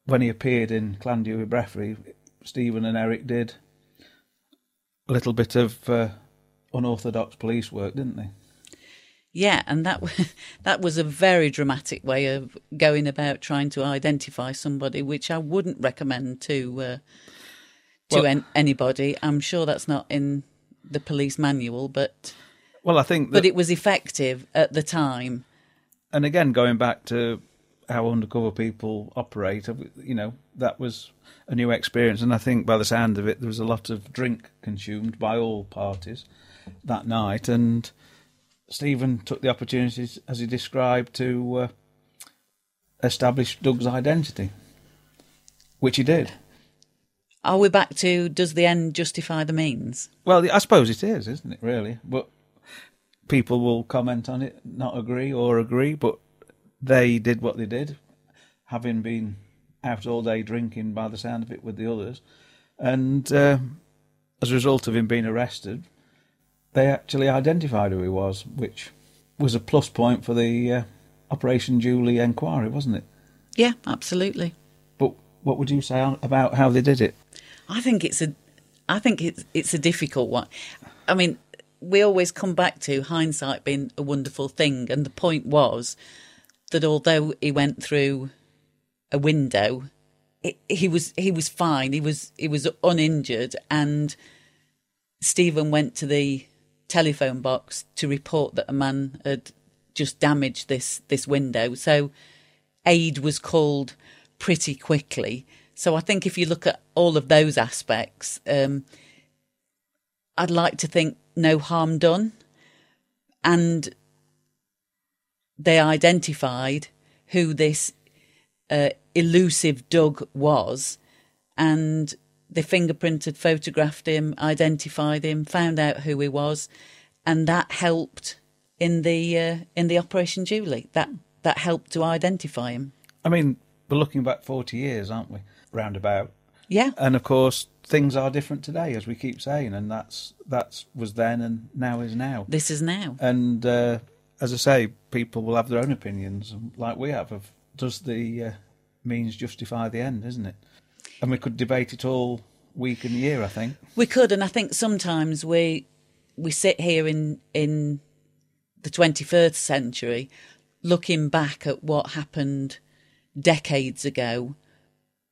when he appeared in Llanddewi Brefi, Stephen and Eric did a little bit of uh, unorthodox police work, didn't they? Yeah, and that that was a very dramatic way of going about trying to identify somebody, which I wouldn't recommend to uh, to Well- an, anybody. I'm sure that's not in the police manual, but Well, I think that, but it was effective at the time. and again, going back to how undercover people operate, you know, that was a new experience. And I think by the sound of it, there was a lot of drink consumed by all parties that night. And Stephen took the opportunity, as he described, to uh, establish Doug's identity, which he did. Are we back to does the end justify the means? Well, I suppose it is, isn't it, really? But people will comment on it, not agree or agree, but they did what they did, having been out all day drinking by the sound of it with the others. And uh, as a result of him being arrested, they actually identified who he was, which was a plus point for the uh, Operation Julie inquiry, wasn't it? Yeah, absolutely. But what would you say about how they did it? I think it's a, I think it's it's a difficult one. I mean, we always come back to hindsight being a wonderful thing, and the point was that although he went through a window, it, he was he was fine. He was he was uninjured, and Stephen went to the telephone box to report that a man had just damaged this this window. So aid was called pretty quickly. So I think if you look at all of those aspects, um, I'd like to think no harm done, and they identified who this uh, elusive Doug was, and they fingerprinted, photographed him, identified him, found out who he was, and that helped in the uh, in the Operation Julie. That that helped to identify him. I mean, we're looking back 40 years, aren't we? Roundabout. Yeah, and of course things are different today as we keep saying and that's that's was then and now is now this is now. and uh, as i say people will have their own opinions like we have of does the uh, means justify the end isn't it and we could debate it all week and year i think We could, and I think sometimes we we sit here in in the twenty first century, looking back at what happened decades ago,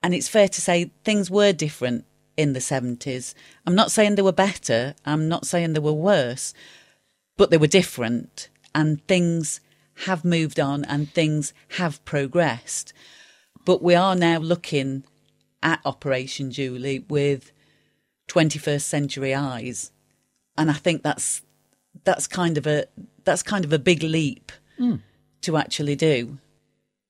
and it's fair to say things were different in the seventies. I'm not saying they were better. I'm not saying they were worse, but they were different, and things have moved on, and things have progressed. But we are now looking at Operation Julie with 21st century eyes. And i think that's that's kind of a that's kind of a big leap hmm. to actually do.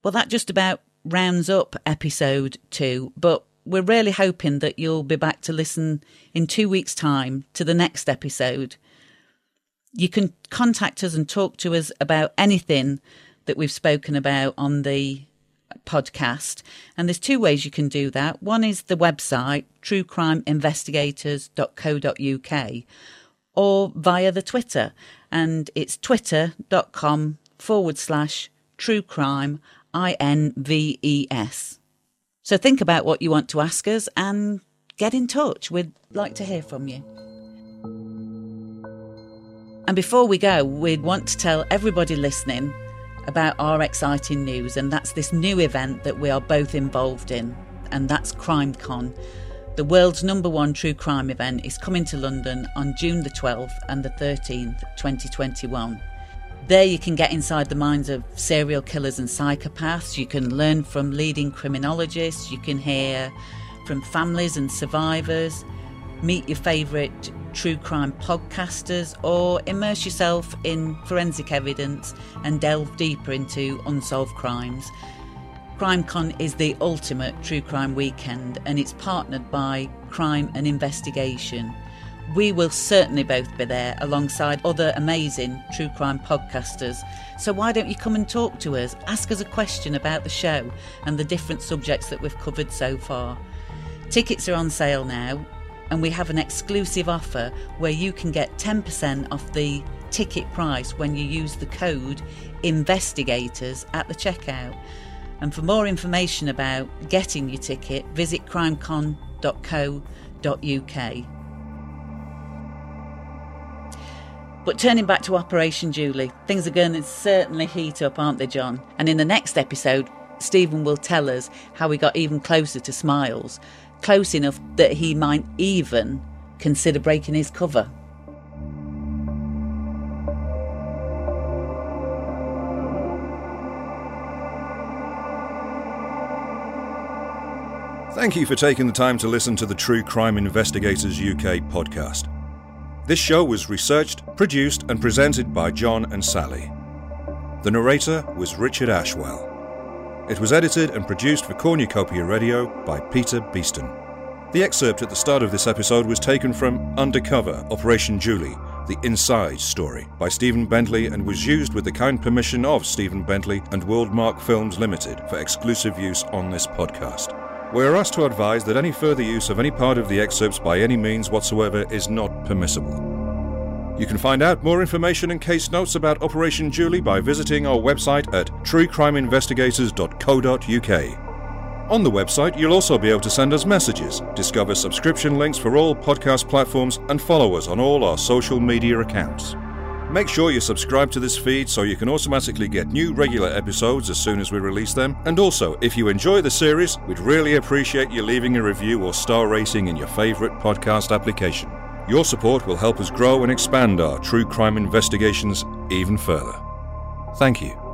Well that just about rounds up episode 2 but we're really hoping that you'll be back to listen in 2 weeks time to the next episode you can contact us and talk to us about anything that we've spoken about on the podcast. And there's two ways you can do that. One is the website, truecrimeinvestigators.co.uk, or via the Twitter. And it's twitter.com forward slash truecrime, I-N-V-E-S. So think about what you want to ask us and get in touch. We'd like to hear from you. And before we go, we'd want to tell everybody listening about our exciting news, and that's this new event that we are both involved in, and that's CrimeCon. The world's number one true crime event is coming to London on June the 12th and the 13th, 2021. There, you can get inside the minds of serial killers and psychopaths. You can learn from leading criminologists. You can hear from families and survivors. Meet your favourite true crime podcasters or immerse yourself in forensic evidence and delve deeper into unsolved crimes. CrimeCon is the ultimate true crime weekend and it's partnered by Crime and Investigation. We will certainly both be there alongside other amazing true crime podcasters. So why don't you come and talk to us? Ask us a question about the show and the different subjects that we've covered so far. Tickets are on sale now. And we have an exclusive offer where you can get 10% off the ticket price when you use the code investigators at the checkout. And for more information about getting your ticket, visit crimecon.co.uk. But turning back to Operation Julie, things are going to certainly heat up, aren't they, John? And in the next episode, Stephen will tell us how we got even closer to Smiles, close enough that he might even consider breaking his cover. Thank you for taking the time to listen to the True Crime Investigators UK podcast. This show was researched, produced, and presented by John and Sally. The narrator was Richard Ashwell. It was edited and produced for Cornucopia Radio by Peter Beeston. The excerpt at the start of this episode was taken from Undercover Operation Julie, the Inside Story by Stephen Bentley and was used with the kind permission of Stephen Bentley and Worldmark Films Limited for exclusive use on this podcast. We are asked to advise that any further use of any part of the excerpts by any means whatsoever is not permissible. You can find out more information and case notes about Operation Julie by visiting our website at truecrimeinvestigators.co.uk. On the website, you'll also be able to send us messages, discover subscription links for all podcast platforms, and follow us on all our social media accounts. Make sure you subscribe to this feed so you can automatically get new regular episodes as soon as we release them. And also, if you enjoy the series, we'd really appreciate you leaving a review or star rating in your favourite podcast application. Your support will help us grow and expand our true crime investigations even further. Thank you.